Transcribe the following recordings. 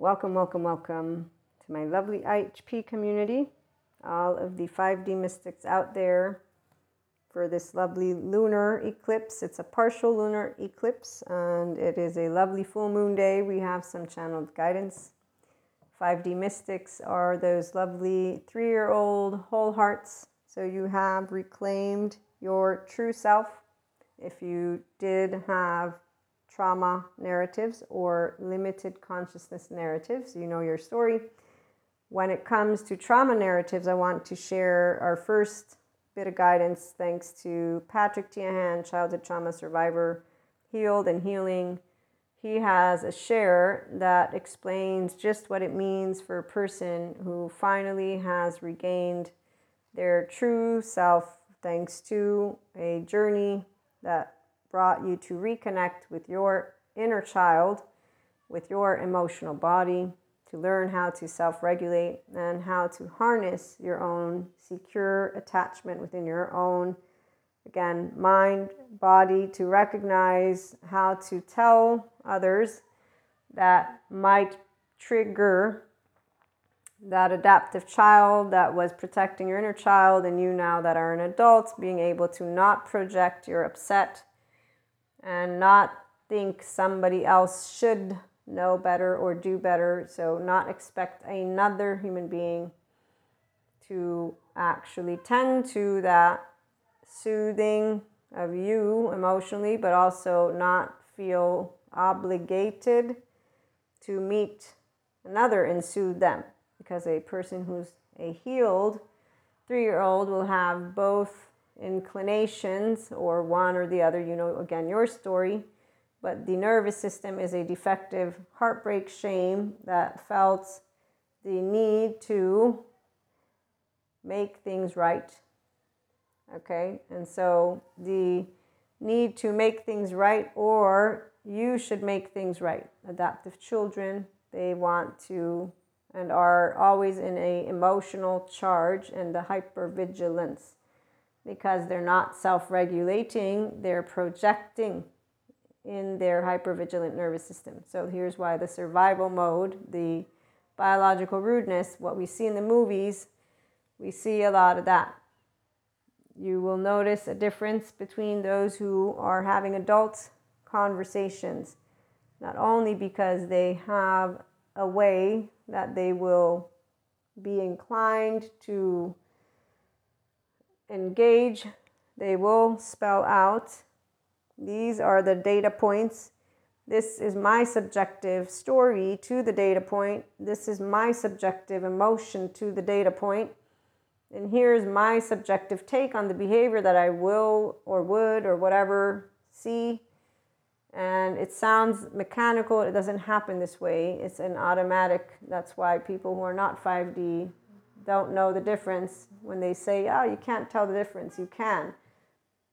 Welcome, welcome, welcome to my lovely IHP community. All of the 5D mystics out there for this lovely lunar eclipse. It's a partial lunar eclipse and it is a lovely full moon day. We have some channeled guidance. 5D mystics are those lovely three year old whole hearts. So you have reclaimed your true self. If you did have trauma narratives or limited consciousness narratives, you know your story. When it comes to trauma narratives, I want to share our first bit of guidance thanks to Patrick Teahan, childhood trauma survivor, healed and healing. He has a share that explains just what it means for a person who finally has regained their true self thanks to a journey that brought you to reconnect with your inner child, with your emotional body, to learn how to self regulate and how to harness your own secure attachment within your own, again, mind, body, to recognize how to tell others that might trigger that adaptive child that was protecting your inner child, and you now that are an adult, being able to not project your upset and not think somebody else should know better or do better. So, not expect another human being to actually tend to that soothing of you emotionally, but also not feel obligated to meet another and soothe them. Because a person who's a healed three year old will have both inclinations or one or the other. You know, again, your story but the nervous system is a defective heartbreak shame that felt the need to make things right. Okay, and so the need to make things right, or you should make things right. Adaptive children, they want to and are always in a emotional charge and the hypervigilance because they're not self-regulating, they're projecting in their hypervigilant nervous system. So here's why the survival mode, the biological rudeness, what we see in the movies, we see a lot of that. You will notice a difference between those who are having adult conversations, not only because they have a way that they will be inclined to engage, they will spell out these are the data points. This is my subjective story to the data point. This is my subjective emotion to the data point. And here's my subjective take on the behavior that I will or would or whatever see. And it sounds mechanical. It doesn't happen this way. It's an automatic. That's why people who are not 5D don't know the difference when they say, oh, you can't tell the difference. You can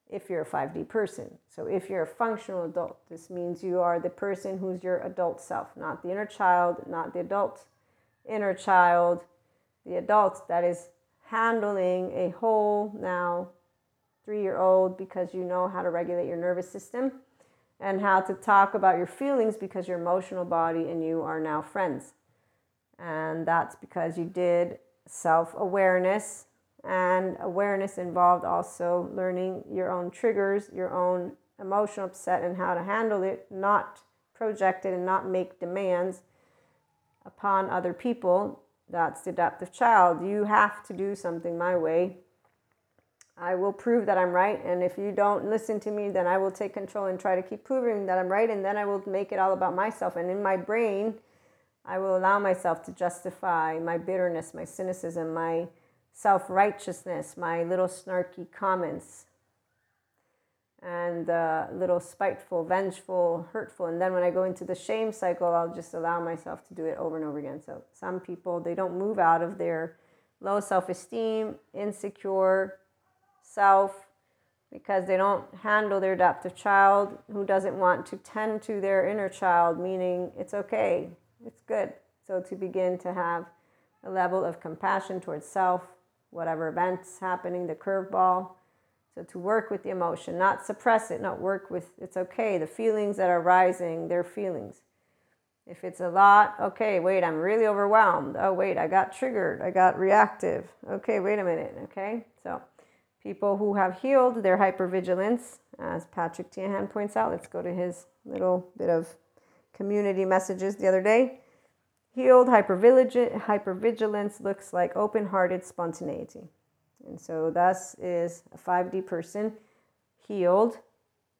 if you're a 5D person. So if you're a functional adult, this means you are the person who's your adult self, not the inner child, not the adult inner child, the adult that is handling a whole now three year old because you know how to regulate your nervous system and how to talk about your feelings because your emotional body and you are now friends. And that's because you did self awareness and awareness involved also learning your own triggers, your own emotional upset, and how to handle it, not project it and not make demands upon other people. That's the adaptive child. You have to do something my way. I will prove that I'm right. And if you don't listen to me, then I will take control and try to keep proving that I'm right. And then I will make it all about myself. And in my brain, I will allow myself to justify my bitterness, my cynicism, my self righteousness, my little snarky comments, and uh, little spiteful, vengeful, hurtful. And then when I go into the shame cycle, I'll just allow myself to do it over and over again. So some people, they don't move out of their low self esteem, insecure self because they don't handle their adaptive child who doesn't want to tend to their inner child, meaning it's okay, it's good. So to begin to have a level of compassion towards self whatever events happening, the curveball. So to work with the emotion, not suppress it, not work with it's okay. The feelings that are rising, they're feelings. If it's a lot, okay, wait, I'm really overwhelmed. Oh, wait, I got triggered. I got reactive. Okay, wait a minute. Okay, so people who have healed their hypervigilance, as Patrick Teahan points out, let's go to his little bit of community messages the other day. Healed hypervigilance looks like open hearted spontaneity. And so, thus is a 5D person healed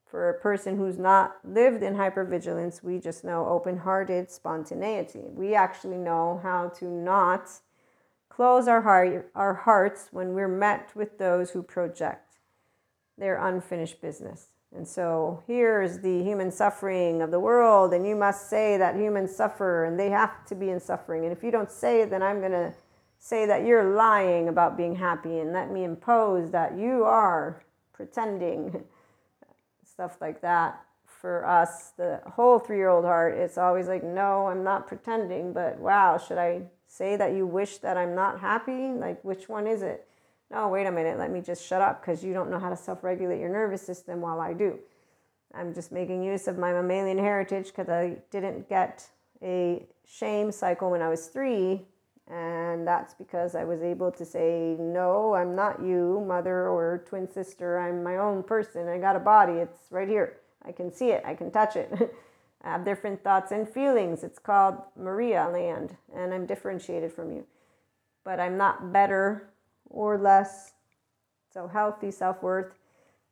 for a person who's not lived in hypervigilance, we just know open hearted spontaneity. We actually know how to not close our, heart, our hearts when we're met with those who project their unfinished business. And so here's the human suffering of the world, and you must say that humans suffer and they have to be in suffering. And if you don't say it, then I'm going to say that you're lying about being happy and let me impose that you are pretending. stuff like that. For us, the whole three year old heart, it's always like, no, I'm not pretending, but wow, should I say that you wish that I'm not happy? Like, which one is it? No, wait a minute, let me just shut up because you don't know how to self regulate your nervous system while I do. I'm just making use of my mammalian heritage because I didn't get a shame cycle when I was three. And that's because I was able to say, No, I'm not you, mother or twin sister. I'm my own person. I got a body. It's right here. I can see it. I can touch it. I have different thoughts and feelings. It's called Maria land, and I'm differentiated from you. But I'm not better or less. So, healthy self worth.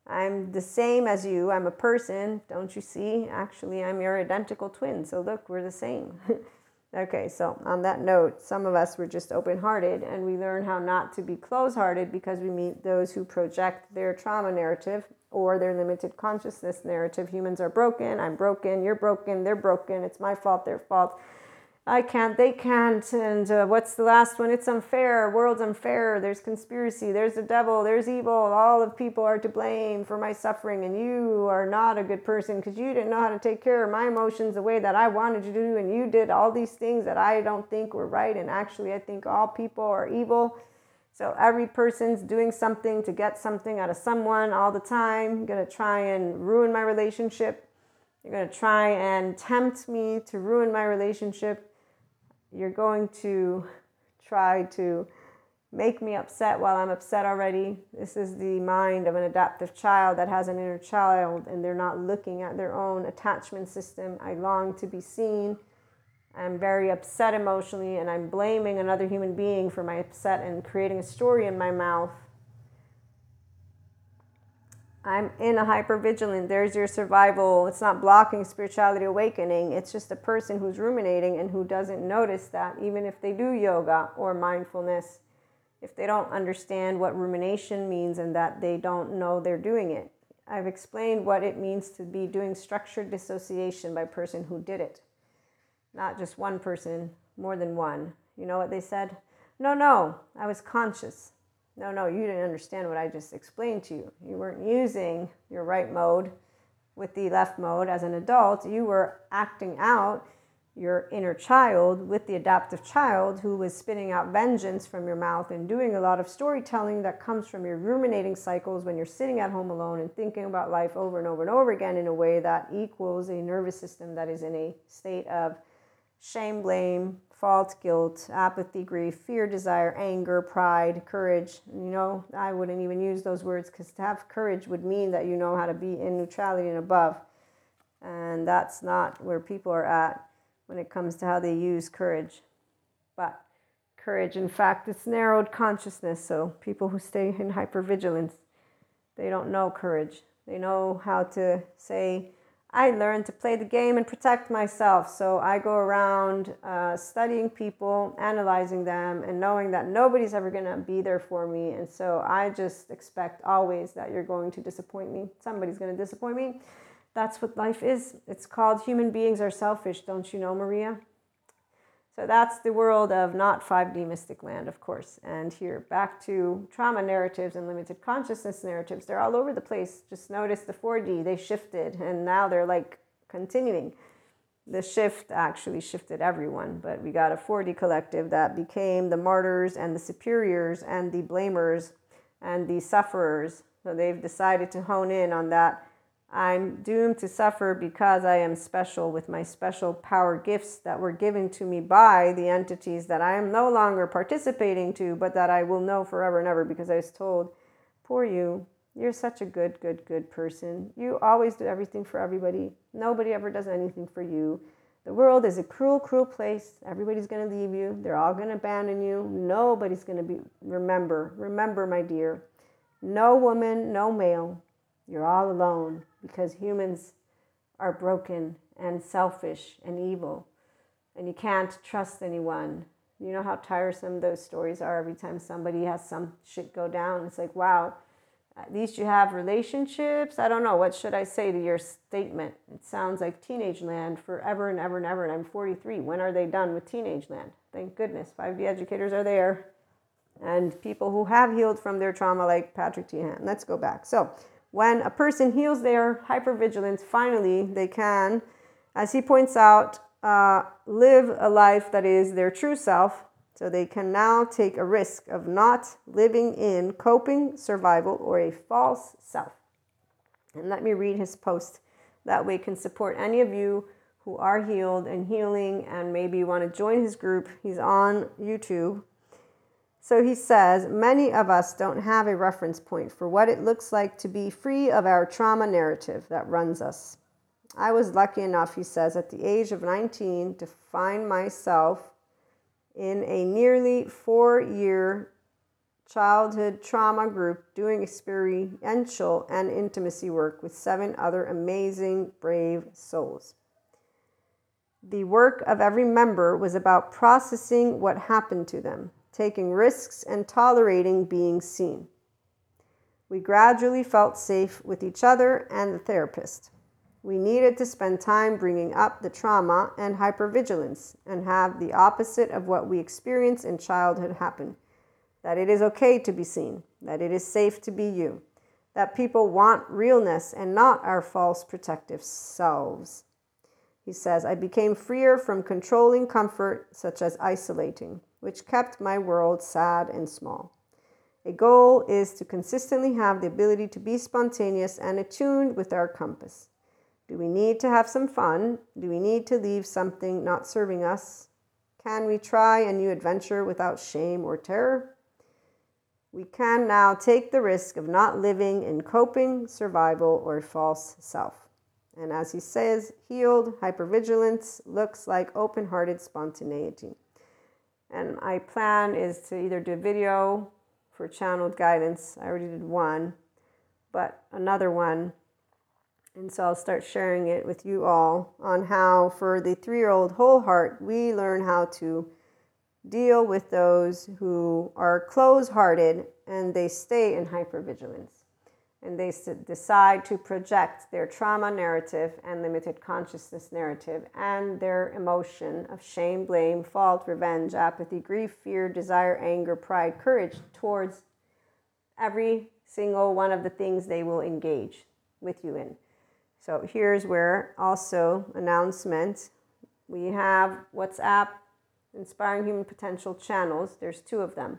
I'm the same as you. I'm a person. Don't you see? Actually, I'm your identical twin. So, look, we're the same. Okay, so on that note, some of us were just open hearted and we learn how not to be close hearted because we meet those who project their trauma narrative or their limited consciousness narrative. Humans are broken, I'm broken, you're broken, they're broken, it's my fault, their fault. I can't, they can't. And uh, what's the last one? It's unfair. World's unfair. There's conspiracy. There's the devil. There's evil. All of people are to blame for my suffering. And you are not a good person because you didn't know how to take care of my emotions the way that I wanted you to do. And you did all these things that I don't think were right. And actually, I think all people are evil. So every person's doing something to get something out of someone all the time. Going to try and ruin my relationship. You're going to try and tempt me to ruin my relationship you're going to try to make me upset while I'm upset already. This is the mind of an adaptive child that has an inner child and they're not looking at their own attachment system. I long to be seen. I'm very upset emotionally and I'm blaming another human being for my upset and creating a story in my mouth I'm in a hypervigilant. There's your survival. It's not blocking spirituality awakening. It's just a person who's ruminating and who doesn't notice that, even if they do yoga or mindfulness, if they don't understand what rumination means and that they don't know they're doing it. I've explained what it means to be doing structured dissociation by person who did it. Not just one person, more than one. You know what they said? No, no, I was conscious. No, no, you didn't understand what I just explained to you. You weren't using your right mode with the left mode as an adult. You were acting out your inner child with the adaptive child who was spitting out vengeance from your mouth and doing a lot of storytelling that comes from your ruminating cycles when you're sitting at home alone and thinking about life over and over and over again in a way that equals a nervous system that is in a state of shame, blame, fault, guilt, apathy, grief, fear, desire, anger, pride, courage. You know, I wouldn't even use those words because to have courage would mean that you know how to be in neutrality and above. And that's not where people are at when it comes to how they use courage. But courage, in fact, it's narrowed consciousness. So people who stay in hypervigilance, they don't know courage. They know how to say, I learned to play the game and protect myself. So I go around uh, studying people, analyzing them, and knowing that nobody's ever going to be there for me. And so I just expect always that you're going to disappoint me. Somebody's going to disappoint me. That's what life is. It's called human beings are selfish. Don't you know, Maria? So that's the world of not 5D mystic land, of course. And here, back to trauma narratives and limited consciousness narratives. They're all over the place. Just notice the 4D, they shifted, and now they're like continuing. The shift actually shifted everyone, but we got a 4D collective that became the martyrs and the superiors and the blamers and the sufferers. So they've decided to hone in on that I'm doomed to suffer because I am special with my special power gifts that were given to me by the entities that I am no longer participating to, but that I will know forever and ever because I was told, Poor you, you're such a good, good, good person. You always do everything for everybody. Nobody ever does anything for you. The world is a cruel, cruel place. Everybody's going to leave you. They're all going to abandon you. Nobody's going to be. Remember, remember, my dear, no woman, no male. You're all alone because humans are broken and selfish and evil, and you can't trust anyone. You know how tiresome those stories are every time somebody has some shit go down. It's like, wow, at least you have relationships. I don't know. What should I say to your statement? It sounds like teenage land forever and ever and ever. And I'm 43. When are they done with teenage land? Thank goodness. 5D educators are there. And people who have healed from their trauma, like Patrick Teahan. Let's go back. So, when a person heals their hypervigilance, finally they can, as he points out, uh, live a life that is their true self. So they can now take a risk of not living in coping, survival, or a false self. And let me read his post. That way can support any of you who are healed and healing and maybe want to join his group. He's on YouTube. So he says, many of us don't have a reference point for what it looks like to be free of our trauma narrative that runs us. I was lucky enough, he says, at the age of 19 to find myself in a nearly four year childhood trauma group doing experiential and intimacy work with seven other amazing, brave souls. The work of every member was about processing what happened to them taking risks, and tolerating being seen. We gradually felt safe with each other and the therapist. We needed to spend time bringing up the trauma and hypervigilance and have the opposite of what we experienced in childhood happen that it is okay to be seen, that it is safe to be you, that people want realness and not our false protective selves. He says, I became freer from controlling comfort, such as isolating which kept my world sad and small. A goal is to consistently have the ability to be spontaneous and attuned with our compass. Do we need to have some fun? Do we need to leave something not serving us? Can we try a new adventure without shame or terror? We can now take the risk of not living in coping, survival, or false self. And as he says, healed hypervigilance looks like open hearted spontaneity. And my plan is to either do a video for channeled guidance. I already did one, but another one. And so I'll start sharing it with you all on how, for the three year old whole heart, we learn how to deal with those who are close hearted and they stay in hypervigilance and they decide to project their trauma narrative and limited consciousness narrative and their emotion of shame, blame, fault, revenge, apathy, grief, fear, desire, anger, pride, courage towards every single one of the things they will engage with you in. So here's where also announcement. We have WhatsApp Inspiring Human Potential channels. There's two of them.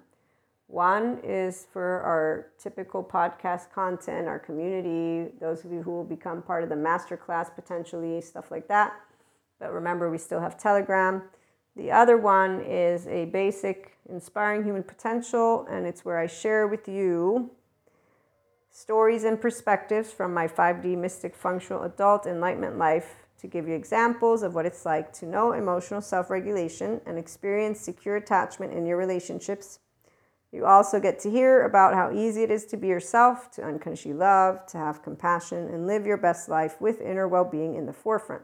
One is for our typical podcast content, our community, those of you who will become part of the masterclass potentially, stuff like that. But remember, we still have Telegram. The other one is a basic inspiring human potential, and it's where I share with you stories and perspectives from my 5D mystic functional adult enlightenment life to give you examples of what it's like to know emotional self regulation and experience secure attachment in your relationships you also get to hear about how easy it is to be yourself, to unconsciously love, to have compassion, and live your best life with inner well being in the forefront,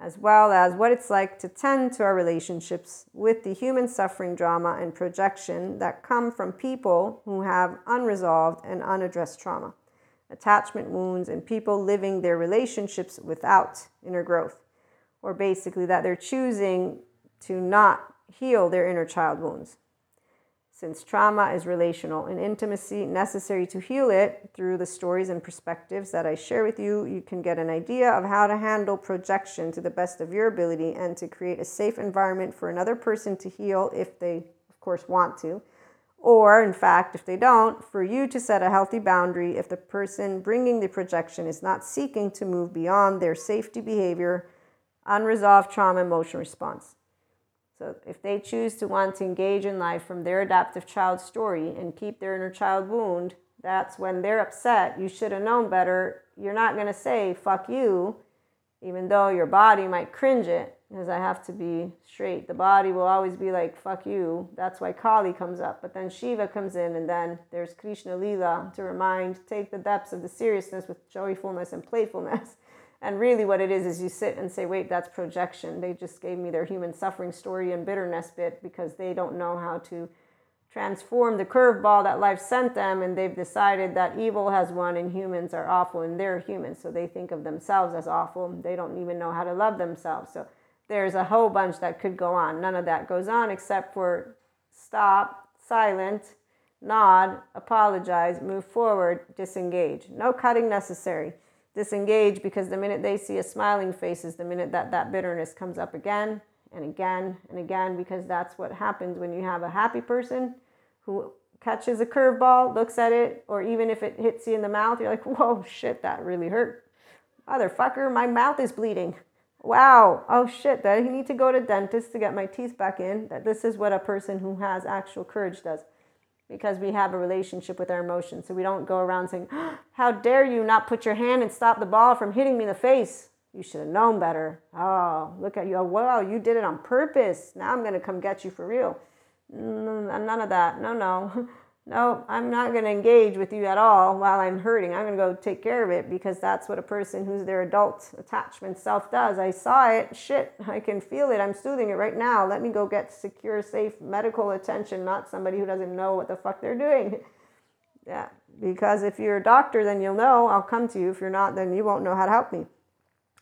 as well as what it's like to tend to our relationships with the human suffering, drama, and projection that come from people who have unresolved and unaddressed trauma, attachment wounds, and people living their relationships without inner growth, or basically that they're choosing to not heal their inner child wounds. Since trauma is relational and intimacy necessary to heal it, through the stories and perspectives that I share with you, you can get an idea of how to handle projection to the best of your ability and to create a safe environment for another person to heal if they, of course, want to, Or, in fact, if they don't, for you to set a healthy boundary if the person bringing the projection is not seeking to move beyond their safety behavior, unresolved trauma emotion response. So, if they choose to want to engage in life from their adaptive child story and keep their inner child wound, that's when they're upset. You should have known better. You're not going to say, fuck you, even though your body might cringe it because I have to be straight. The body will always be like, fuck you. That's why Kali comes up. But then Shiva comes in, and then there's Krishna Lila to remind, take the depths of the seriousness with joyfulness and playfulness. And really, what it is, is you sit and say, wait, that's projection. They just gave me their human suffering story and bitterness bit because they don't know how to transform the curveball that life sent them. And they've decided that evil has won and humans are awful and they're humans. So they think of themselves as awful. They don't even know how to love themselves. So there's a whole bunch that could go on. None of that goes on except for stop, silent, nod, apologize, move forward, disengage. No cutting necessary. Disengage because the minute they see a smiling face is the minute that that bitterness comes up again and again and again because that's what happens when you have a happy person who catches a curveball, looks at it, or even if it hits you in the mouth, you're like, whoa, shit, that really hurt. Motherfucker, my mouth is bleeding wow, oh shit, that I need to go to dentist to get my teeth back in. That this is what a person who has actual courage does. Because we have a relationship with our emotions. So we don't go around saying, How dare you not put your hand and stop the ball from hitting me in the face? You should have known better. Oh, look at you. Oh, wow, you did it on purpose. Now I'm going to come get you for real. Mm, none of that. No, no. no, I'm not going to engage with you at all while I'm hurting. I'm going to go take care of it because that's what a person who's their adult attachment self does. I saw it. Shit, I can feel it. I'm soothing it right now. Let me go get secure, safe medical attention, not somebody who doesn't know what the fuck they're doing. Yeah, because if you're a doctor, then you'll know. I'll come to you. If you're not, then you won't know how to help me.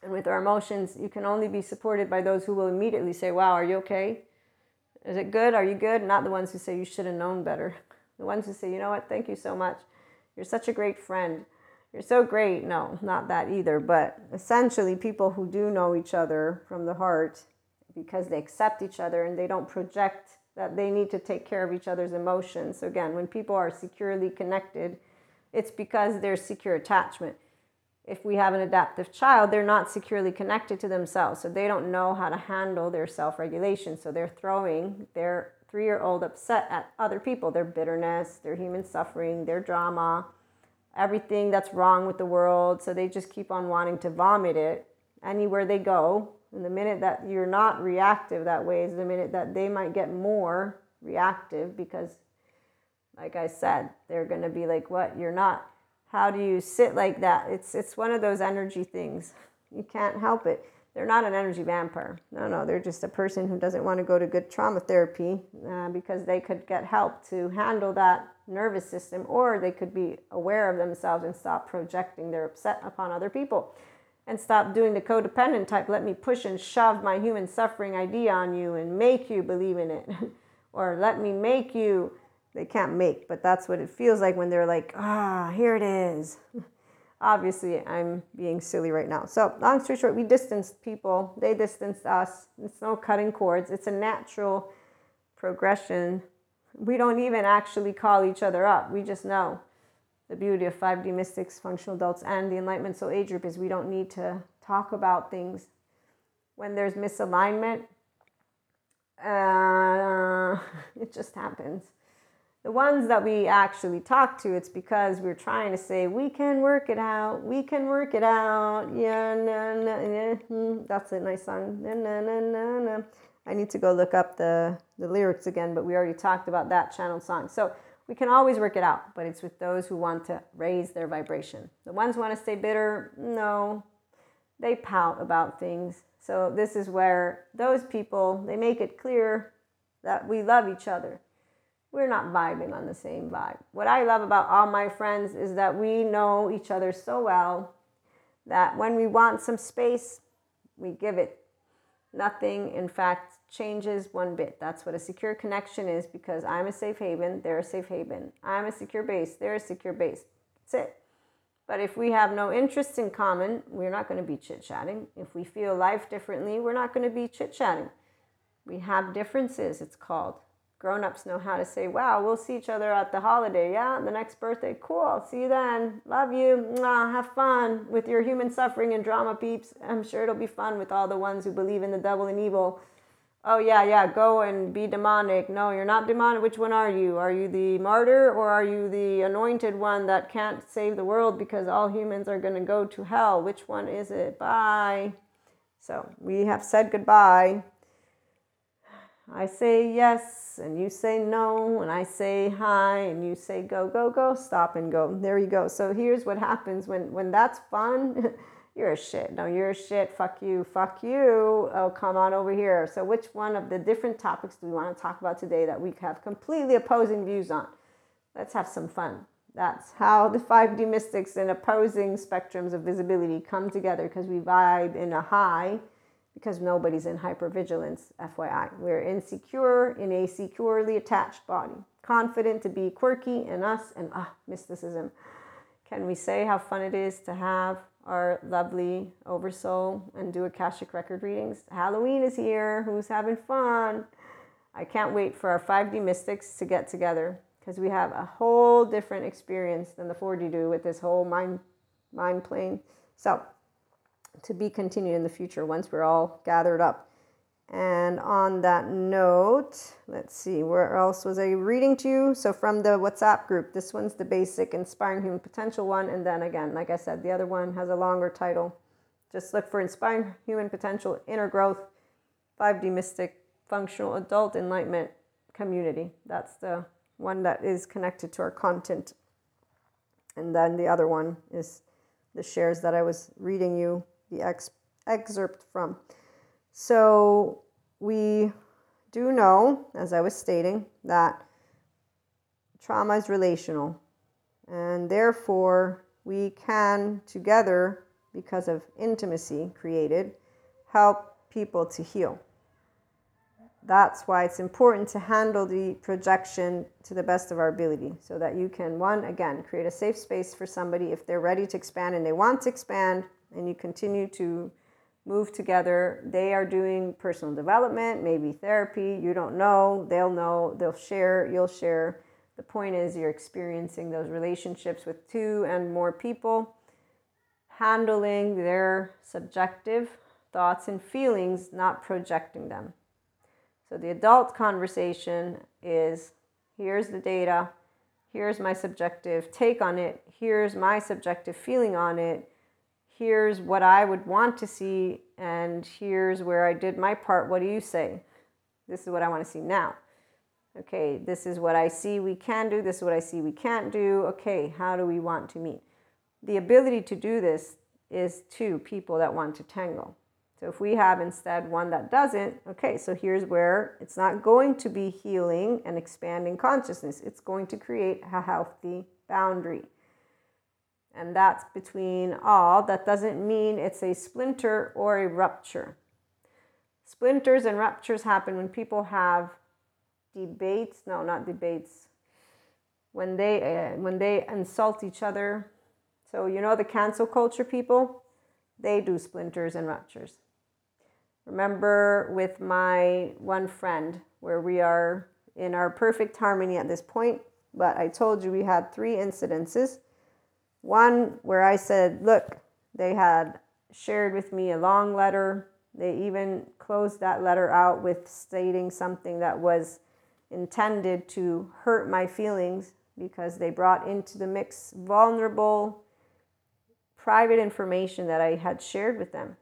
And with our emotions, you can only be supported by those who will immediately say, Wow, are you okay? Is it good? Are you good? Not the ones who say you should have known better. The ones who say, you know what, thank you so much. You're such a great friend. You're so great. No, not that either. But essentially, people who do know each other from the heart because they accept each other and they don't project that they need to take care of each other's emotions. So, again, when people are securely connected, it's because there's secure attachment. If we have an adaptive child, they're not securely connected to themselves. So, they don't know how to handle their self regulation. So, they're throwing their three year old upset at other people, their bitterness, their human suffering, their drama, everything that's wrong with the world. So they just keep on wanting to vomit it anywhere they go. And the minute that you're not reactive that way is the minute that they might get more reactive because, like I said, they're going to be like, What? You're not. How do you sit like that? It's, it's one of those energy things. You can't help it they're not an energy vampire. No, no, they're just a person who doesn't want to go to good trauma therapy uh, because they could get help to handle that nervous system, or they could be aware of themselves and stop projecting their upset upon other people and stop doing the codependent type. Let me push and shove my human suffering idea on you and make you believe in it, or let me make you. They can't make, but that's what it feels like when they're like, ah, here it is. obviously I'm being silly right now. So long story short, we distanced people. They distanced us. It's no cutting cords. It's a natural progression. We don't even actually call each other up. We just know the beauty of 5D mystics, functional adults, and the Enlightenment Soul Age group is we don't need to talk about things when there's misalignment. Uh, it just happens the ones that we actually talk to, it's because we're trying to say, we can work it out, we can work it out. Yeah, na, na, yeah. Hmm, that's a nice song. Na, na, na, na, na. I need to go look up the, the lyrics again, but we already talked about that channel song. So we can always work it out, but it's with those who want to raise their vibration. The ones who want to stay bitter, no, they pout about things. So this is where those people, they make it clear that we love each other we're not vibing on the same vibe. What I love about all my friends is that we know each other so well that when we want some space, we give it. Nothing, in fact, changes one bit. That's what a secure connection is because I'm a safe haven, they're a safe haven. I'm a secure base, they're a secure base. That's it. But if we have no interests in common, we're not going to be chit chatting. If we feel life differently, we're not going to be chit chatting. We have differences, it's called. Grown-ups know how to say, wow, we'll see each other at the holiday. Yeah, the next birthday. Cool. See you then. Love you. Mwah, have fun with your human suffering and drama peeps. I'm sure it'll be fun with all the ones who believe in the devil and evil. Oh yeah, yeah, go and be demonic. No, you're not demonic. Which one are you? Are you the martyr or are you the anointed one that can't save the world because all humans are going to go to hell? Which one is it? Bye. So, we have said goodbye. I say yes and you say no, and I say hi and you say go, go, go, stop and go. There you go. So here's what happens when when that's fun. you're a shit. No, you're a shit. Fuck you. Fuck you. Oh, come on over here. So which one of the different topics do we want to talk about today that we have completely opposing views on? Let's have some fun. That's how the 5D mystics and opposing spectrums of visibility come together because we vibe in a high because nobody's in hypervigilance, FYI. We're insecure in a securely attached body, confident to be quirky in us, and ah, mysticism. Can we say how fun it is to have our lovely oversoul and do Akashic record readings? Halloween is here. Who's having fun? I can't wait for our 5D mystics to get together because we have a whole different experience than the 4D do with this whole mind mind plane. So, to be continued in the future once we're all gathered up. And on that note, let's see, where else was I reading to you? So, from the WhatsApp group, this one's the basic Inspiring Human Potential one. And then again, like I said, the other one has a longer title. Just look for Inspiring Human Potential, Inner Growth, 5D Mystic, Functional Adult Enlightenment Community. That's the one that is connected to our content. And then the other one is the shares that I was reading you the ex- excerpt from. So we do know, as I was stating, that trauma is relational, and therefore we can together, because of intimacy created, help people to heal. That's why it's important to handle the projection to the best of our ability so that you can, one, again, create a safe space for somebody if they're ready to expand and they want to expand and you continue to move together. They are doing personal development, maybe therapy. You don't know. They'll know. They'll share. You'll share. The point is, you're experiencing those relationships with two and more people, handling their subjective thoughts and feelings, not projecting them. So, the adult conversation is here's the data, here's my subjective take on it, here's my subjective feeling on it here's what I would want to see, and here's where I did my part. What do you say? This is what I want to see now. Okay, this is what I see we can do. This is what I see we can't do. Okay, how do we want to meet? The ability to do this is two people that want to tangle. So if we have instead one that doesn't, okay, so here's where it's not going to be healing and expanding consciousness. It's going to create a healthy boundary and that's between all. That doesn't mean it's a splinter or a rupture. Splinters and ruptures happen when people have debates. No, not debates. When they uh, when they insult each other. So you know the cancel culture people, they do splinters and ruptures. Remember with my one friend where we are in our perfect harmony at this point, but I told you we had three incidences one where I said, Look, they had shared with me a long letter. They even closed that letter out with stating something that was intended to hurt my feelings because they brought into the mix vulnerable, private information that I had shared with them.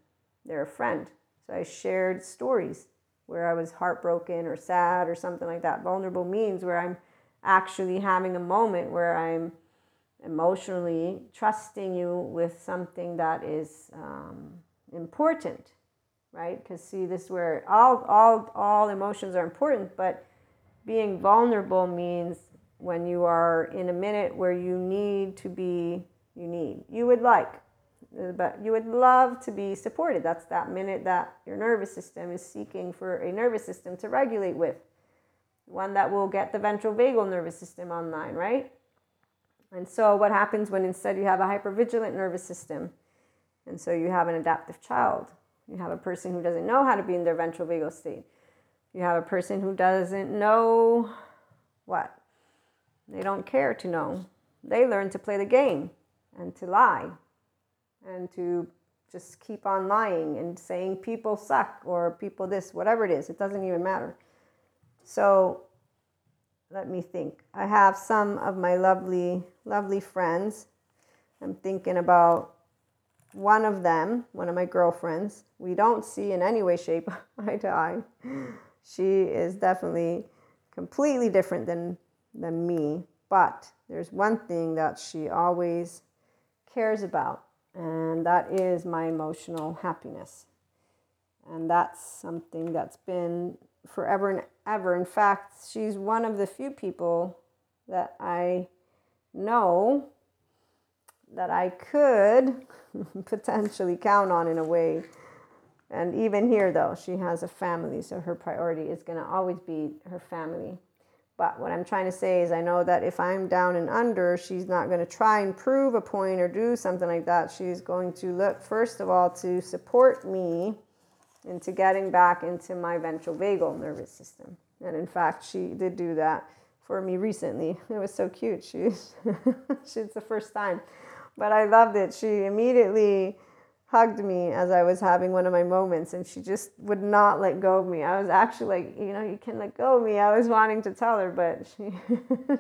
They're a friend. So I shared stories where I was heartbroken or sad or something like that. Vulnerable means where I'm actually having a moment where I'm emotionally trusting you with something that is um, important right? Because see this where all all all emotions are important but being vulnerable means when you are in a minute where you need to be you need you would like but you would love to be supported. That's that minute that your nervous system is seeking for a nervous system to regulate with. One that will get the ventral vagal nervous system online right and so, what happens when instead you have a hypervigilant nervous system? And so, you have an adaptive child. You have a person who doesn't know how to be in their ventral vagal state. You have a person who doesn't know what? They don't care to know. They learn to play the game and to lie and to just keep on lying and saying people suck or people this, whatever it is. It doesn't even matter. So let me think. I have some of my lovely, lovely friends. I'm thinking about one of them, one of my girlfriends. We don't see in any way, shape, eye to eye. She is definitely completely different than, than me. But there's one thing that she always cares about, and that is my emotional happiness. And that's something that's been forever and ever. In fact, she's one of the few people that I know that I could potentially count on in a way. And even here, though, she has a family, so her priority is going to always be her family. But what I'm trying to say is, I know that if I'm down and under, she's not going to try and prove a point or do something like that. She's going to look, first of all, to support me into getting back into my ventral vagal nervous system. And in fact, she did do that for me recently. It was so cute. She, she's the first time, but I loved it. She immediately hugged me as I was having one of my moments, and she just would not let go of me. I was actually like, you know, you can let go of me. I was wanting to tell her, but she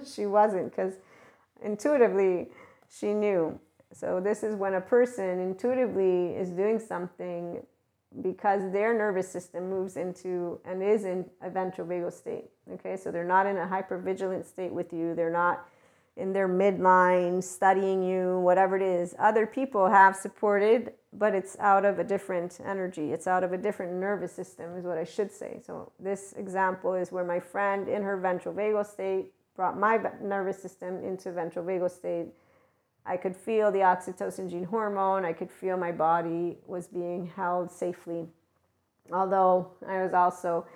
she wasn't because intuitively she knew. So this is when a person intuitively is doing something because their nervous system moves into and is in a ventral vagal state. Okay, so they're not in a hypervigilant state with you. They're not in their midline studying you, whatever it is. Other people have supported, but it's out of a different energy. It's out of a different nervous system, is what I should say. So, this example is where my friend in her ventral vagal state brought my nervous system into ventral vagal state I could feel the oxytocin gene hormone. I could feel my body was being held safely. Although I was also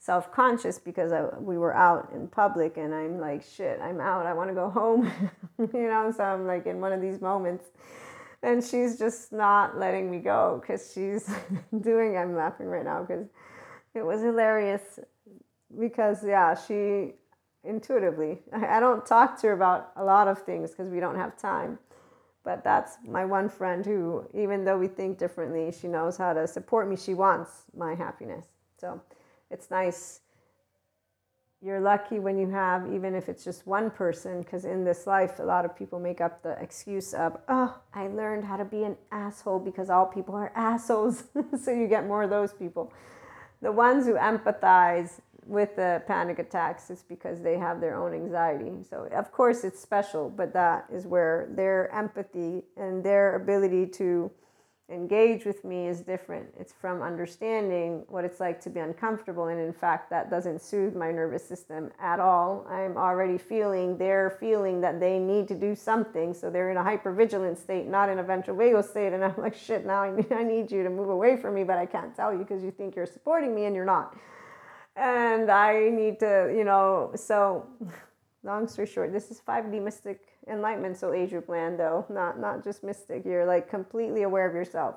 self conscious because I, we were out in public and I'm like, shit, I'm out. I want to go home. you know, so I'm like in one of these moments. And she's just not letting me go because she's doing, I'm laughing right now because it was hilarious because, yeah, she intuitively. I don't talk to her about a lot of things because we don't have time. But that's my one friend who, even though we think differently, she knows how to support me. She wants my happiness. So it's nice. You're lucky when you have, even if it's just one person, because in this life, a lot of people make up the excuse of, oh, I learned how to be an asshole because all people are assholes. so you get more of those people. The ones who empathize with the panic attacks it's because they have their own anxiety. So of course it's special but that is where their empathy and their ability to engage with me is different. It's from understanding what it's like to be uncomfortable and in fact that doesn't soothe my nervous system at all. I'm already feeling they're feeling that they need to do something so they're in a hypervigilant state not in a ventral vagal state and i'm like shit now I need, I need you to move away from me but i can't tell you because you think you're supporting me and you're not and I need to, you know, so long story short, this is 5D mystic enlightenment, so age group land though, not not just mystic. You're like completely aware of yourself.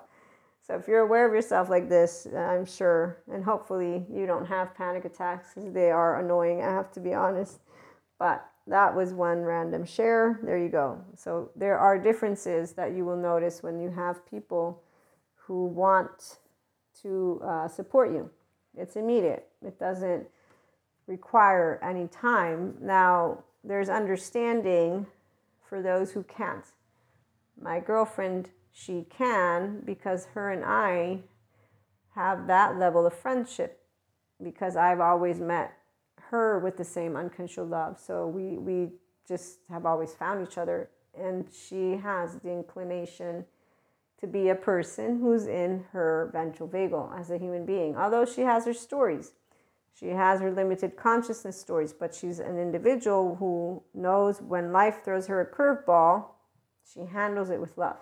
So if you're aware of yourself like this, I'm sure, and hopefully you don't have panic attacks because they are annoying. I have to be honest, but that was one random share. There you go. So there are differences that you will notice when you have people who want to uh, support you. It's immediate. It doesn't require any time. Now, there's understanding for those who can't. My girlfriend, she can because her and I have that level of friendship because I've always met her with the same unconditional love. So we, we just have always found each other. And she has the inclination to be a person who's in her ventral vagal as a human being. Although she has her stories, she has her limited consciousness stories, but she's an individual who knows when life throws her a curveball, she handles it with love.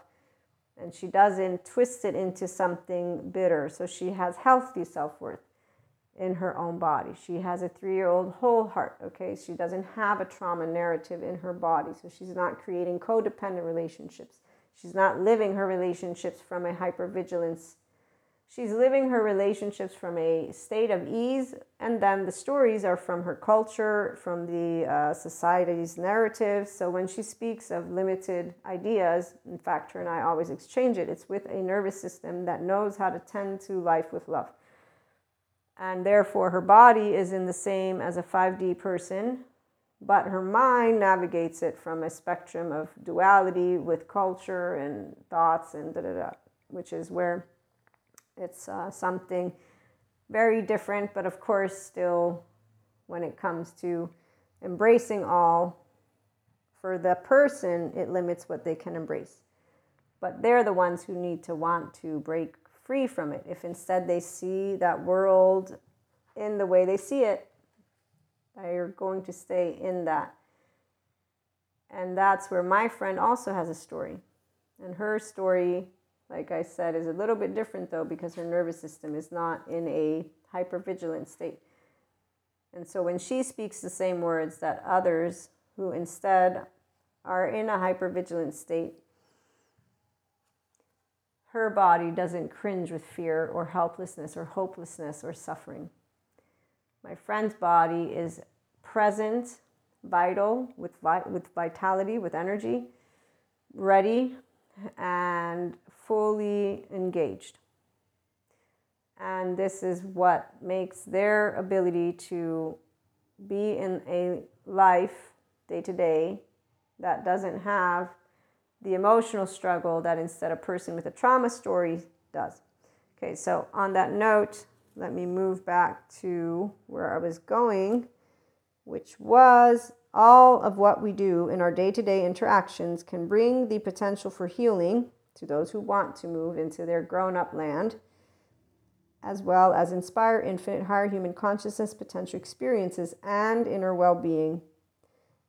And she doesn't twist it into something bitter. So she has healthy self worth in her own body. She has a three year old whole heart, okay? She doesn't have a trauma narrative in her body. So she's not creating codependent relationships. She's not living her relationships from a hypervigilance. she's living her relationships from a state of ease, and then the stories are from her culture, from the uh, society's narrative. So when she speaks of limited ideas, in fact, her and I always exchange it, it's with a nervous system that knows how to tend to life with love. And therefore, her body is in the same as a 5D person, but her mind navigates it from a spectrum of duality with culture and thoughts and da da da, which is where it's uh, something very different, but of course, still, when it comes to embracing all, for the person, it limits what they can embrace. But they're the ones who need to want to break free from it. If instead they see that world in the way they see it, they are going to stay in that. And that's where my friend also has a story. And her story like I said, is a little bit different though because her nervous system is not in a hypervigilant state. And so when she speaks the same words that others who instead are in a hypervigilant state, her body doesn't cringe with fear or helplessness or hopelessness or suffering. My friend's body is present, vital, with, vi- with vitality, with energy, ready, and fully engaged. And this is what makes their ability to be in a life day to day that doesn't have the emotional struggle that instead a person with a trauma story does. Okay, so on that note, let me move back to where I was going, which was all of what we do in our day to day interactions can bring the potential for healing to those who want to move into their grown up land, as well as inspire infinite higher human consciousness, potential experiences, and inner well being.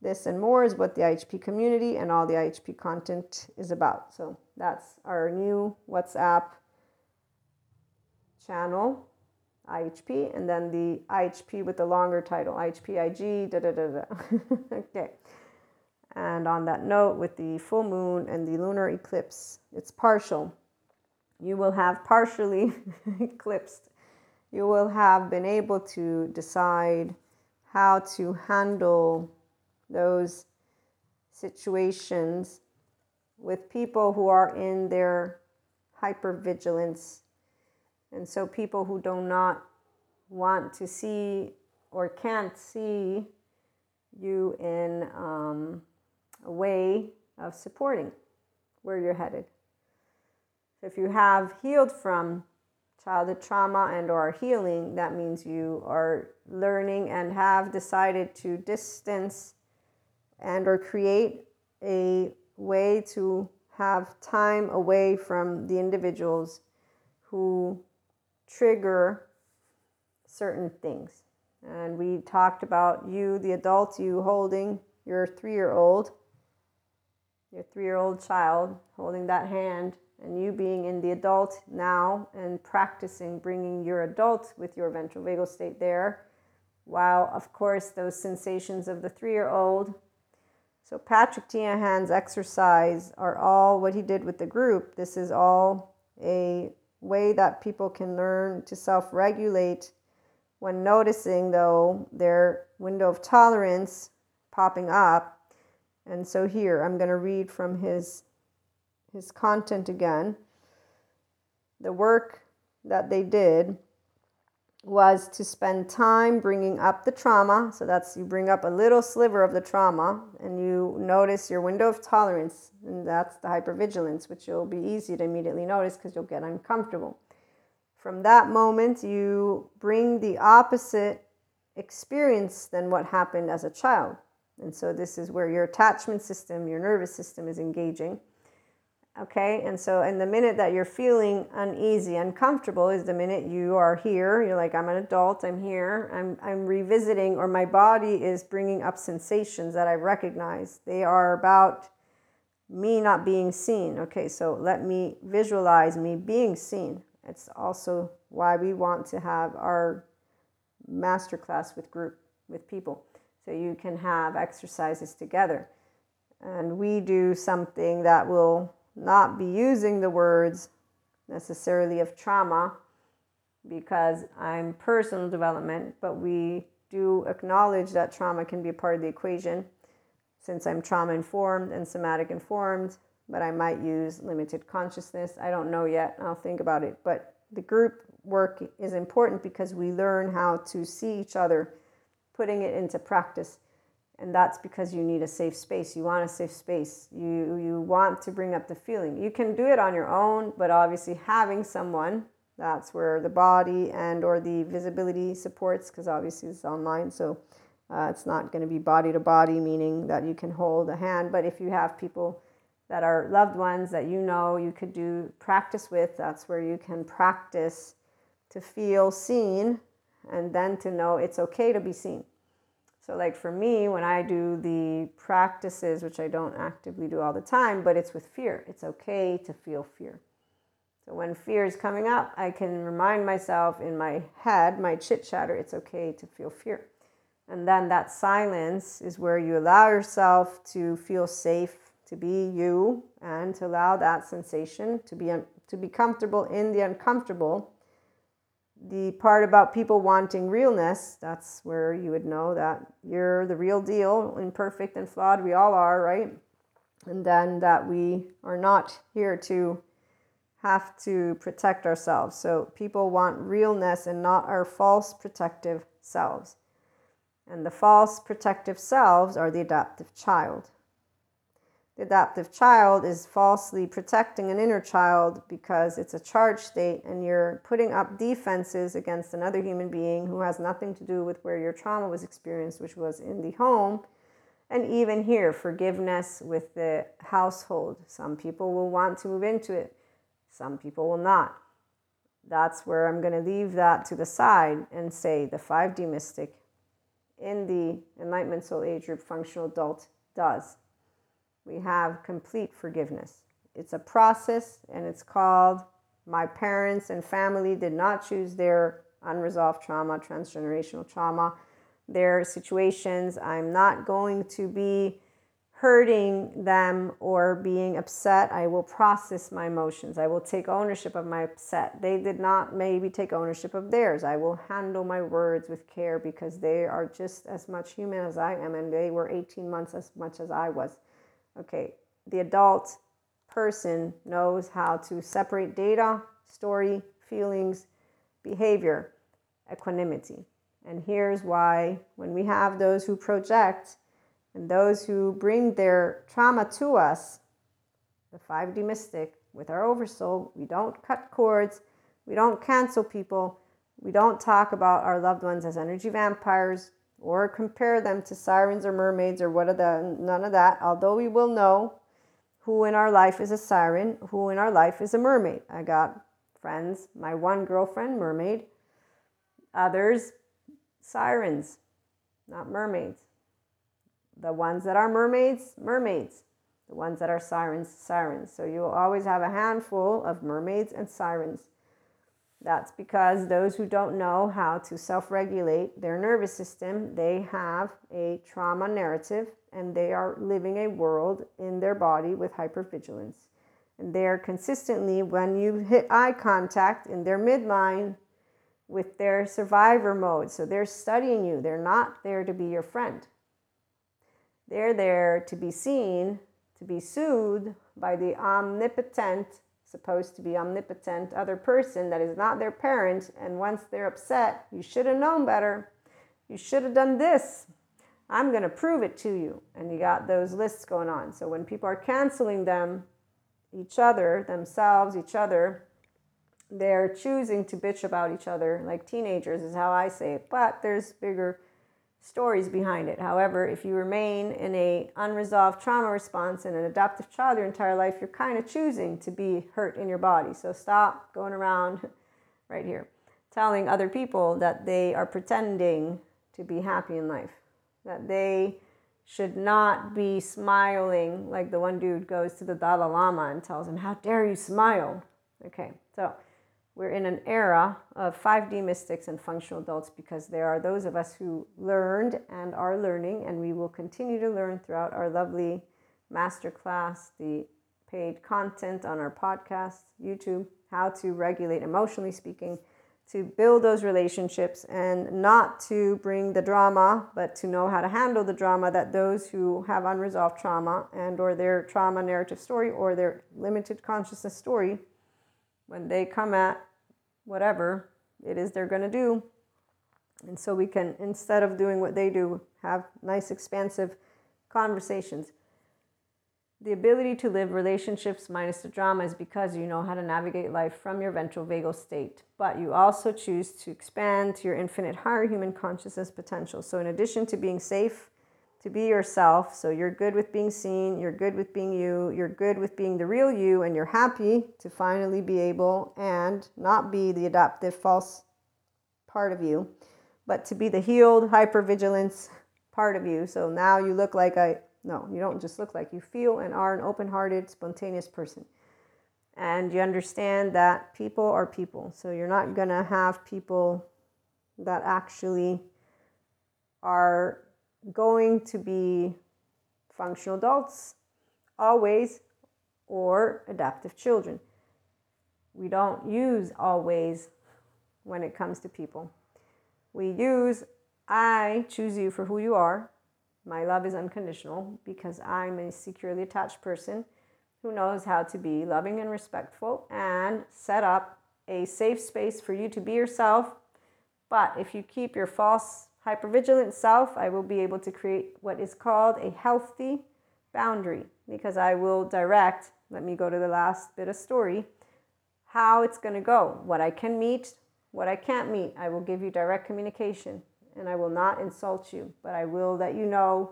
This and more is what the IHP community and all the IHP content is about. So that's our new WhatsApp channel, IHP, and then the IHP with the longer title, IHPIG, da da da da. okay. And on that note, with the full moon and the lunar eclipse, it's partial. You will have partially eclipsed. You will have been able to decide how to handle those situations with people who are in their hypervigilance. And so, people who do not want to see or can't see you in um, a way of supporting where you're headed. If you have healed from childhood trauma and or healing, that means you are learning and have decided to distance and or create a way to have time away from the individuals who trigger certain things. And we talked about you, the adult, you holding your three year old your three year old child holding that hand and you being in the adult now and practicing bringing your adult with your ventral vagal state there while of course those sensations of the three year old so patrick teahan's exercise are all what he did with the group this is all a way that people can learn to self-regulate when noticing though their window of tolerance popping up and so here I'm going to read from his his content again. The work that they did was to spend time bringing up the trauma. So that's you bring up a little sliver of the trauma and you notice your window of tolerance, and that's the hypervigilance, which you'll be easy to immediately notice because you'll get uncomfortable. From that moment, you bring the opposite experience than what happened as a child. And so this is where your attachment system, your nervous system is engaging. Okay, and so in the minute that you're feeling uneasy, uncomfortable is the minute you are here. You're like, I'm an adult, I'm here, I'm, I'm revisiting, or my body is bringing up sensations that I recognize. They are about me not being seen. Okay, so let me visualize me being seen. It's also why we want to have our masterclass with group, with people so you can have exercises together. And we do something that will not be using the words necessarily of trauma, because I'm personal development, but we do acknowledge that trauma can be a part of the equation since I'm trauma informed and somatic informed, but I might use limited consciousness. I don't know yet. I'll think about it. But the group work is important because we learn how to see each other, putting it into practice. And that's because you need a safe space. You want a safe space. You you want to bring up the feeling. You can do it on your own, but obviously having someone that's where the body and or the visibility supports because obviously it's online so uh, it's not going to be body to body meaning that you can hold a hand but if you have people that are loved ones that you know you could do practice with that's where you can practice to feel seen and then to know it's okay to be seen so like for me when i do the practices which i don't actively do all the time but it's with fear it's okay to feel fear so when fear is coming up, I can remind myself in my head, my chit chatter, it's okay to feel fear. And then that silence is where you allow yourself to feel safe, to be you, and to allow that sensation to be un- to be comfortable in the uncomfortable. The part about people wanting realness, that's where you would know that you're the real deal, imperfect and flawed. We all are, right? And then that we are not here to have to protect ourselves. So people want realness and not our false protective selves. And the false protective selves are the adaptive child. The adaptive child is falsely protecting an inner child because it's a charge state and you're putting up defenses against another human being who has nothing to do with where your trauma was experienced, which was in the home. And even here, forgiveness with the household. Some people will want to move into it some people will not. That's where I'm going to leave that to the side and say the 5D mystic in the Enlightenment Soul Age Group Functional Adult does. We have complete forgiveness. It's a process and it's called My Parents and Family Did Not Choose Their Unresolved Trauma, Transgenerational Trauma, their situations. I'm not going to be hurting them or being upset, I will process my emotions. I will take ownership of my upset. They did not maybe take ownership of theirs. I will handle my words with care because they are just as much human as I am and they were 18 months as much as I was. Okay, the adult person knows how to separate data, story, feelings, behavior, equanimity. And here's why when we have those who project, and those who bring their trauma to us, the 5D mystic, with our oversoul, we don't cut cords, we don't cancel people, we don't talk about our loved ones as energy vampires or compare them to sirens or mermaids or what are the none of that. Although we will know who in our life is a siren, who in our life is a mermaid. I got friends, my one girlfriend, mermaid, others, sirens, not mermaids. The ones that are mermaids, mermaids. The ones that are sirens, sirens. So you will always have a handful of mermaids and sirens. That's because those who don't know how to self regulate their nervous system, they have a trauma narrative and they are living a world in their body with hypervigilance. And they're consistently, when you hit eye contact in their midline with their survivor mode, so they're studying you, they're not there to be your friend. They're there to be seen, to be soothed by the omnipotent, supposed to be omnipotent other person that is not their parent. And once they're upset, you should have known better. You should have done this. I'm going to prove it to you. And you got those lists going on. So when people are canceling them, each other, themselves, each other, they're choosing to bitch about each other like teenagers, is how I say it. But there's bigger stories behind it. However, if you remain in a unresolved trauma response in an adaptive child your entire life, you're kind of choosing to be hurt in your body. So stop going around right here telling other people that they are pretending to be happy in life, that they should not be smiling like the one dude goes to the Dalai Lama and tells him, How dare you smile? Okay, so we're in an era of 5D mystics and functional adults because there are those of us who learned and are learning, and we will continue to learn throughout our lovely masterclass, the paid content on our podcast, YouTube, how to regulate emotionally speaking, to build those relationships and not to bring the drama but to know how to handle the drama that those who have unresolved trauma and or their trauma narrative story or their limited consciousness story when they come at whatever it is they're going to do and so we can instead of doing what they do have nice expansive conversations the ability to live relationships minus the drama is because you know how to navigate life from your ventral vagal state. But you also choose to expand to your infinite higher human consciousness potential. So, in addition to being safe, to be yourself, so you're good with being seen, you're good with being you, you're good with being the real you, and you're happy to finally be able and not be the adaptive false part of you, but to be the healed hypervigilance part of you. So now you look like a no, you don't just look like you feel and are an open hearted, spontaneous person. And you understand that people are people. So you're not going to have people that actually are going to be functional adults always or adaptive children. We don't use always when it comes to people. We use I choose you for who you are my love is unconditional because I'm a securely attached person who knows how to be loving and respectful and set up a safe space for you to be yourself. But if you keep your false hypervigilant self, I will be able to create what is called a healthy boundary because I will direct, let me go to the last bit of story, how it's going to go, what I can meet, what I can't meet. I will give you direct communication and I will not insult you, but I will let you know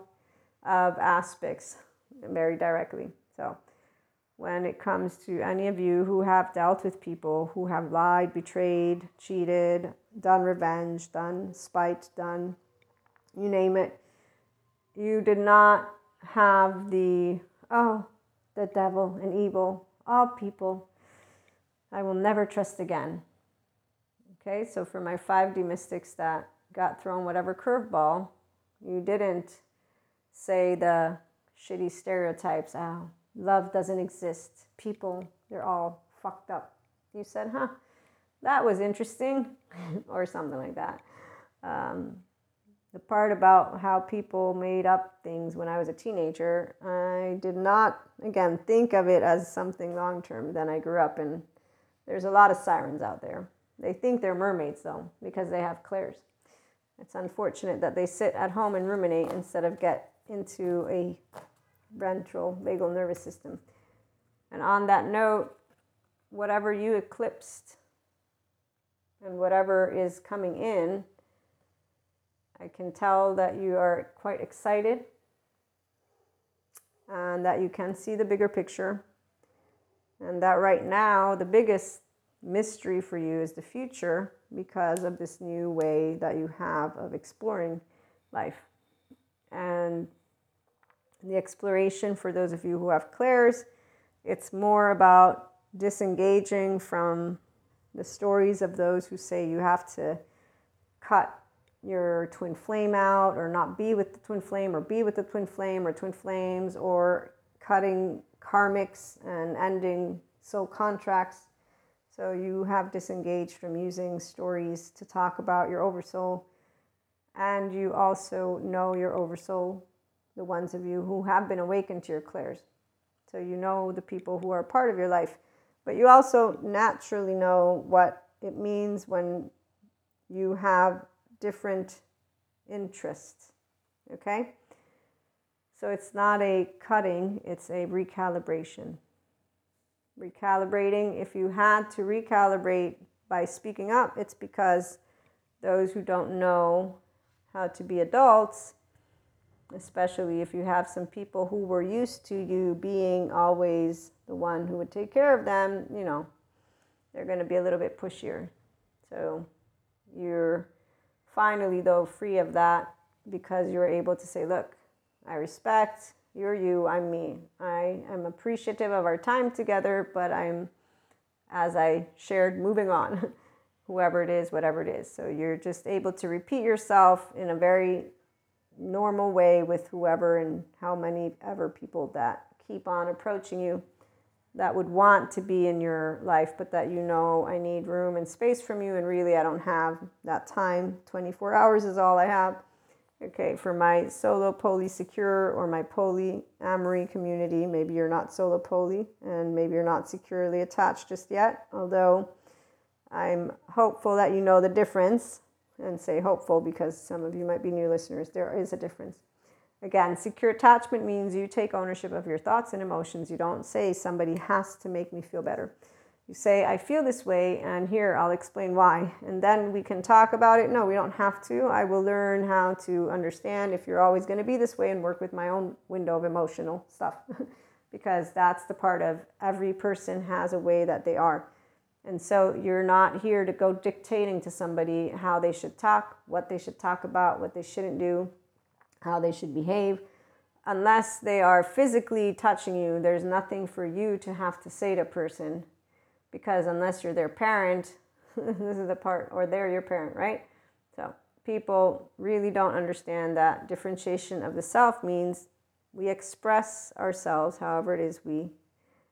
of aspects very directly. So, when it comes to any of you who have dealt with people who have lied, betrayed, cheated, done revenge, done spite, done you name it, you did not have the, oh, the devil and evil, all people, I will never trust again. Okay, so for my 5D mystics that got thrown whatever curveball, you didn't say the shitty stereotypes, oh, love doesn't exist. People, they're all fucked up. You said, huh, that was interesting, or something like that. Um, the part about how people made up things when I was a teenager, I did not, again, think of it as something long term. Then I grew up, and there's a lot of sirens out there. They think they're mermaids, though, because they have clairs. It's unfortunate that they sit at home and ruminate instead of get into a ventral vagal nervous system. And on that note, whatever you eclipsed and whatever is coming in, I can tell that you are quite excited and that you can see the bigger picture. And that right now, the biggest mystery for you is the future because of this new way that you have of exploring life. And the exploration, for those of you who have clairs, it's more about disengaging from the stories of those who say you have to cut your twin flame out or not be with the twin flame or be with the twin flame or twin flames or cutting karmics and ending soul contracts so you have disengaged from using stories to talk about your oversoul. And you also know your oversoul, the ones of you who have been awakened to your clairs. So you know the people who are part of your life. But you also naturally know what it means when you have different interests. Okay? So it's not a cutting, it's a recalibration recalibrating. If you had to recalibrate by speaking up, it's because those who don't know how to be adults, especially if you have some people who were used to you being always the one who would take care of them, you know, they're going to be a little bit pushier. So you're finally, though, free of that because you're able to say, look, I respect, you're you, I'm me. I am appreciative of our time together, but I'm, as I shared, moving on, whoever it is, whatever it is. So you're just able to repeat yourself in a very normal way with whoever and how many ever people that keep on approaching you. that would want to be in your life, but that you know I need room and space from you, and really I don't have that time. 24 hours is all I have. Okay, for my solo poly secure or my poly amory community, maybe you're not solo poly and maybe you're not securely attached just yet, although I'm hopeful that you know the difference and say hopeful because some of you might be new listeners. There is a difference. Again, secure attachment means you take ownership of your thoughts and emotions. You don't say somebody has to make me feel better. You say, I feel this way, and here I'll explain why. And then we can talk about it. No, we don't have to. I will learn how to understand if you're always going to be this way and work with my own window of emotional stuff. because that's the part of every person has a way that they are. And so you're not here to go dictating to somebody how they should talk, what they should talk about, what they shouldn't do how they should behave. Unless they are physically touching you, there's nothing for you to have to say to a person because unless you're their parent, this is the part, or they're your parent, right? So people really don't understand that differentiation of the self means we express ourselves however it is we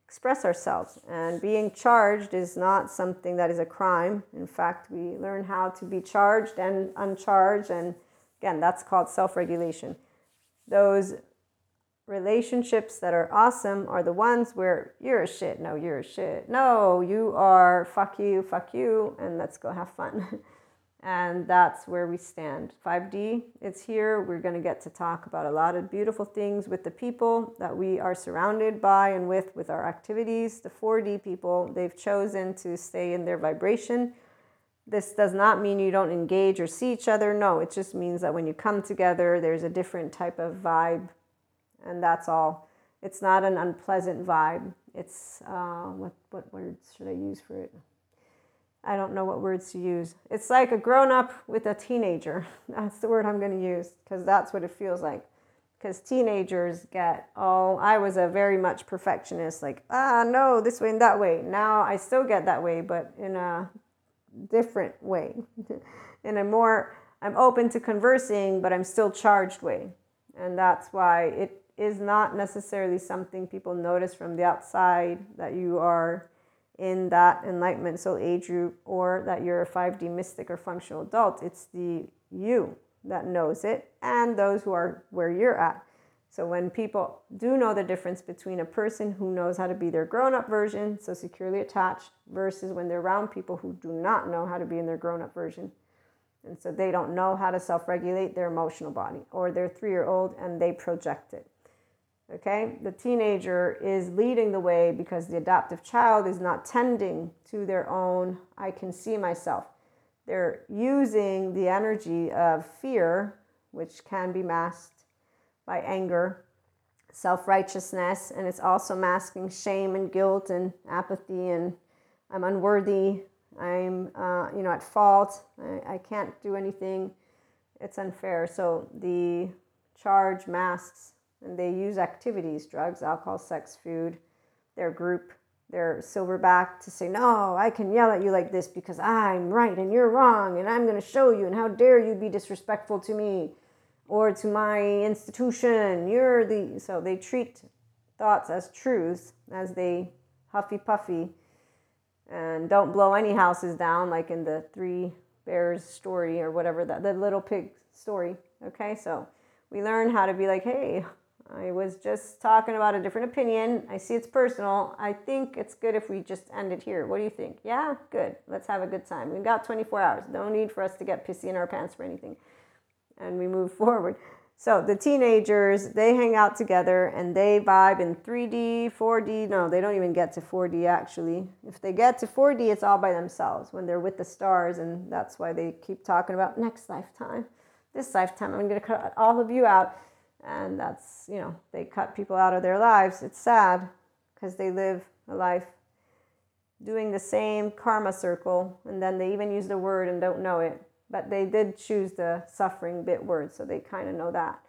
express ourselves. And being charged is not something that is a crime. In fact, we learn how to be charged and uncharged and Again, that's called self regulation. Those relationships that are awesome are the ones where you're a shit. No, you're a shit. No, you are fuck you, fuck you, and let's go have fun. and that's where we stand. 5D, it's here. We're going to get to talk about a lot of beautiful things with the people that we are surrounded by and with with our activities. The 4D people, they've chosen to stay in their vibration this does not mean you don't engage or see each other. No, it just means that when you come together, there's a different type of vibe, and that's all. It's not an unpleasant vibe. It's uh, what what words should I use for it? I don't know what words to use. It's like a grown up with a teenager. That's the word I'm going to use because that's what it feels like. Because teenagers get, oh, I was a very much perfectionist, like, ah, no, this way and that way. Now I still get that way, but in a different way, in a more I'm open to conversing, but I'm still charged way. And that's why it is not necessarily something people notice from the outside that you are in that enlightenment soul age group or that you're a 5D mystic or functional adult. It's the you that knows it and those who are where you're at. So when people do know the difference between a person who knows how to be their grown up version, so securely attached, versus when they're around people who do not know how to be in their grown up version. And so they don't know how to self regulate their emotional body, or they're three year old and they project it. Okay, the teenager is leading the way because the adaptive child is not tending to their own, I can see myself. They're using the energy of fear, which can be masked by anger, self righteousness, and it's also masking shame and guilt and apathy and I'm unworthy, I'm uh, you know at fault, I, I can't do anything, it's unfair. So the charge masks and they use activities, drugs, alcohol, sex, food, their group, their silverback to say, No, I can yell at you like this because I'm right and you're wrong, and I'm going to show you, and how dare you be disrespectful to me or to my institution. You're the so they treat thoughts as truths as they huffy puffy and don't blow any houses down like in the three bears story or whatever that the little pig story. Okay, so we learn how to be like, hey, I was just talking about a different opinion. I see it's personal. I think it's good if we just end it here. What do you think? Yeah, good. Let's have a good time. We've got 24 hours. No need for us to get pissy in our pants for anything and we move forward. So the teenagers, they hang out together and they vibe in 3D, 4D. No, they don't even get to 4D actually. If they get to 4D, it's all by themselves when they're with the stars. And that's why they keep talking about next lifetime. This lifetime, I'm going to cut all of you out. And that's, you know, they cut people out of their lives. It's sad because they live a life doing the same karma circle. And then they even use the word and don't know it but they did choose the suffering bit word, so they kind of know that.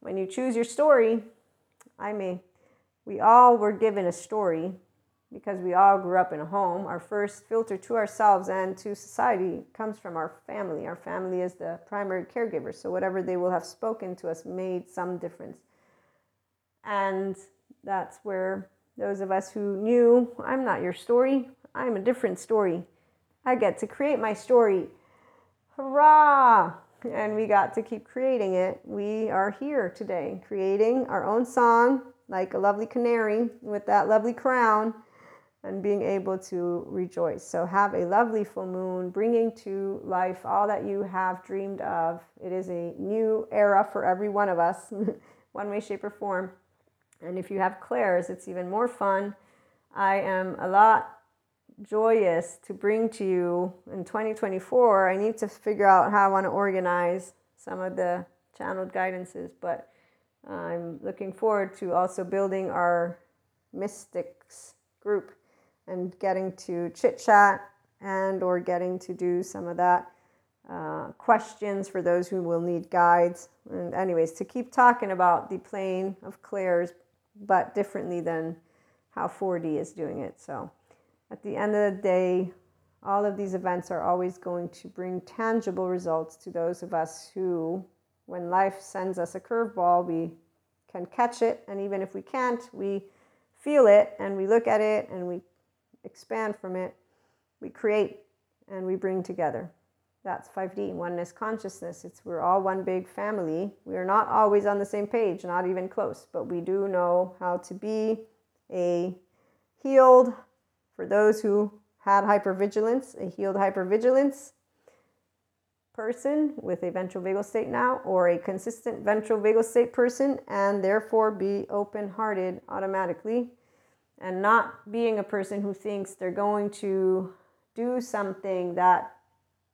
When you choose your story, I mean, we all were given a story because we all grew up in a home. Our first filter to ourselves and to society comes from our family. Our family is the primary caregiver, so whatever they will have spoken to us made some difference. And that's where Those of us who knew, I'm not your story, I'm a different story. I get to create my story. Hurrah! And we got to keep creating it. We are here today, creating our own song, like a lovely canary with that lovely crown, and being able to rejoice. So, have a lovely full moon, bringing to life all that you have dreamed of. It is a new era for every one of us, one way, shape, or form. And if you have clairs, it's even more fun. I am a lot joyous to bring to you in 2024. I need to figure out how I want to organize some of the channeled guidances, but I'm looking forward to also building our mystics group and getting to chit chat and or getting to do some of that uh, questions for those who will need guides and anyways to keep talking about the plane of clairs but differently than how 4d is doing it so at the end of the day, all of these events are always going to bring tangible results to those of us who, when life sends us a curveball, we can catch it. And even if we can't, we feel it and we look at it and we expand from it. We create and we bring together. That's 5D, oneness consciousness. It's we're all one big family. We are not always on the same page, not even close, but we do know how to be a healed, for those who had hypervigilance, a healed hypervigilance person with a ventral vagal state now, or a consistent ventral vagal state person, and therefore be open hearted automatically, and not being a person who thinks they're going to do something that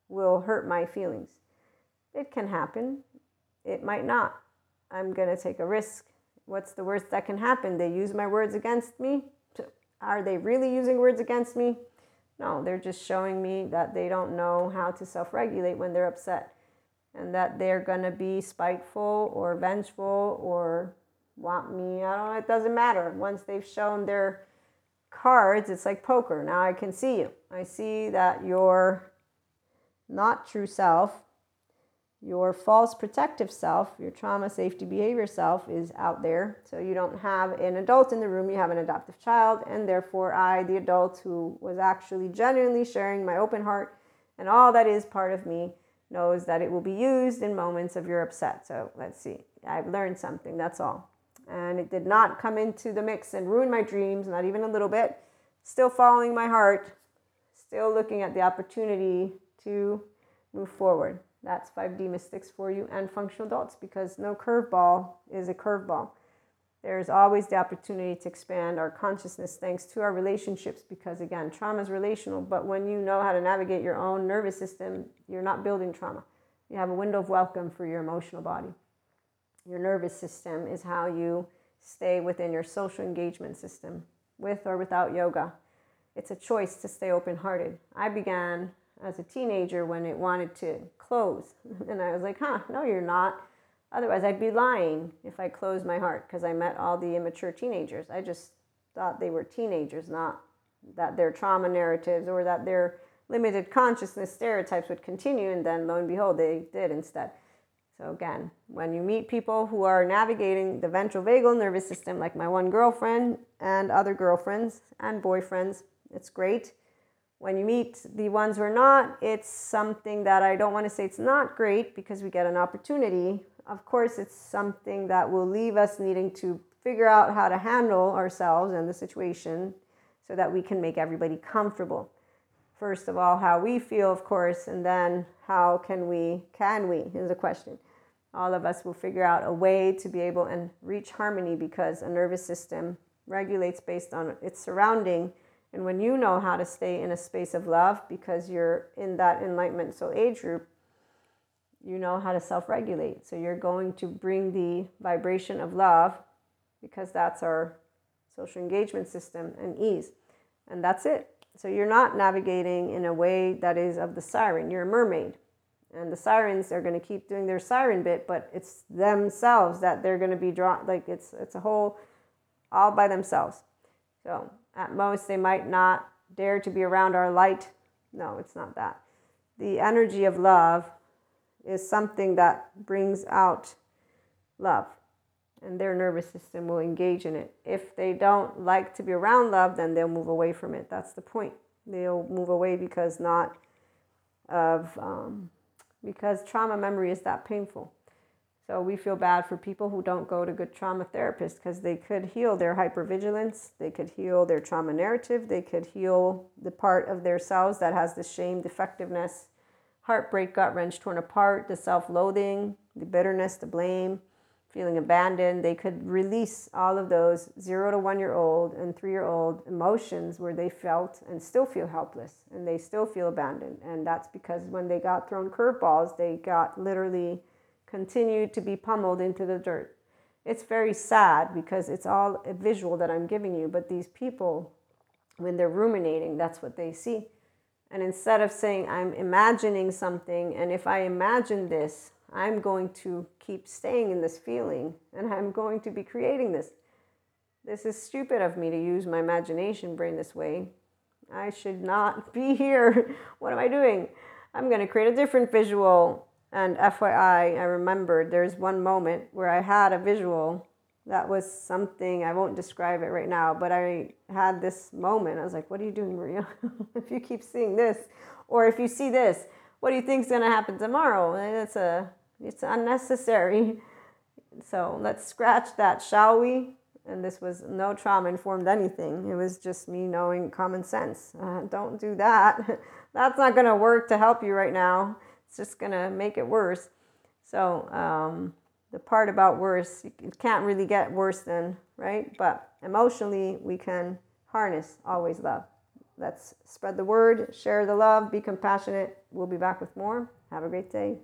will hurt my feelings. It can happen, it might not. I'm going to take a risk. What's the worst that can happen? They use my words against me. Are they really using words against me? No, they're just showing me that they don't know how to self regulate when they're upset and that they're going to be spiteful or vengeful or want me. I don't know, it doesn't matter. Once they've shown their cards, it's like poker. Now I can see you. I see that you're not true self your false protective self, your trauma safety behavior self, is out there. So you don't have an adult in the room, you have an adaptive child, and therefore I, the adult who was actually genuinely sharing my open heart and all that is part of me, knows that it will be used in moments of your upset. So let's see, I've learned something, that's all. And it did not come into the mix and ruin my dreams, not even a little bit. Still following my heart, still looking at the opportunity to move forward. That's 5D mystics for you and functional adults because no curveball is a curveball. There's always the opportunity to expand our consciousness thanks to our relationships because, again, trauma is relational. But when you know how to navigate your own nervous system, you're not building trauma. You have a window of welcome for your emotional body. Your nervous system is how you stay within your social engagement system, with or without yoga. It's a choice to stay open hearted. I began as a teenager when it wanted to close. And I was like, huh, no, you're not. Otherwise, I'd be lying if I closed my heart because I met all the immature teenagers. I just thought they were teenagers, not that their trauma narratives or that their limited consciousness stereotypes would continue. And then lo and behold, they did instead. So, again, when you meet people who are navigating the ventral vagal nervous system, like my one girlfriend and other girlfriends and boyfriends, it's great when you meet the ones who are not, it's something that I don't want to say it's not great because we get an opportunity. Of course, it's something that will leave us needing to figure out how to handle ourselves and the situation so that we can make everybody comfortable. First of all, how we feel, of course, and then how can we, can we, is a question. All of us will figure out a way to be able and reach harmony because a nervous system regulates based on its surrounding and when you know how to stay in a space of love because you're in that enlightenment soul age group, you know how to self regulate. So you're going to bring the vibration of love because that's our social engagement system and ease. And that's it. So you're not navigating in a way that is of the siren. You're a mermaid. And the sirens are going to keep doing their siren bit, but it's themselves that they're going to be drawn like it's it's a whole all by themselves. So at most, they might not dare to be around our light. No, it's not that. The energy of love is something that brings out love. and their nervous system will engage in it. If they don't like to be around love, then they'll move away from it. That's the point. They'll move away because not of um, because trauma memory is that painful. So we feel bad for people who don't go to good trauma therapists because they could heal their hypervigilance, they could heal their trauma narrative, they could heal the part of their selves that has the shame, defectiveness, heartbreak, gut wrench, torn apart, the self-loathing, the bitterness, the blame, feeling abandoned. They could release all of those zero to one year old and three year old emotions where they felt and still feel helpless and they still feel abandoned. And that's because when they got thrown curveballs, they got literally continued to be pummeled into the dirt. It's very sad because it's all a visual that I'm giving you, but these people, when they're ruminating, that's what they see. And instead of saying, I'm imagining something, and if I imagine this, I'm going to keep staying in this feeling and I'm going to be creating this. This is stupid of me to use my imagination brain this way. I should not be here. what am I doing? I'm going to create a different visual and FYI, I remembered there's one moment where I had a visual that was something, I won't describe it right now, but I had this moment. I was like, what are you doing, Maria? if you keep seeing this, or if you see this, what do you think is going to happen tomorrow? It's, a, it's unnecessary. So let's scratch that, shall we? And this was no trauma informed anything. It was just me knowing common sense. Uh, don't do that. That's not going to work to help you right now. It's just going to make it worse. So, um, the part about worse, it can't really get worse than, right? But emotionally, we can harness always love. Let's spread the word, share the love, be compassionate. We'll be back with more. Have a great day.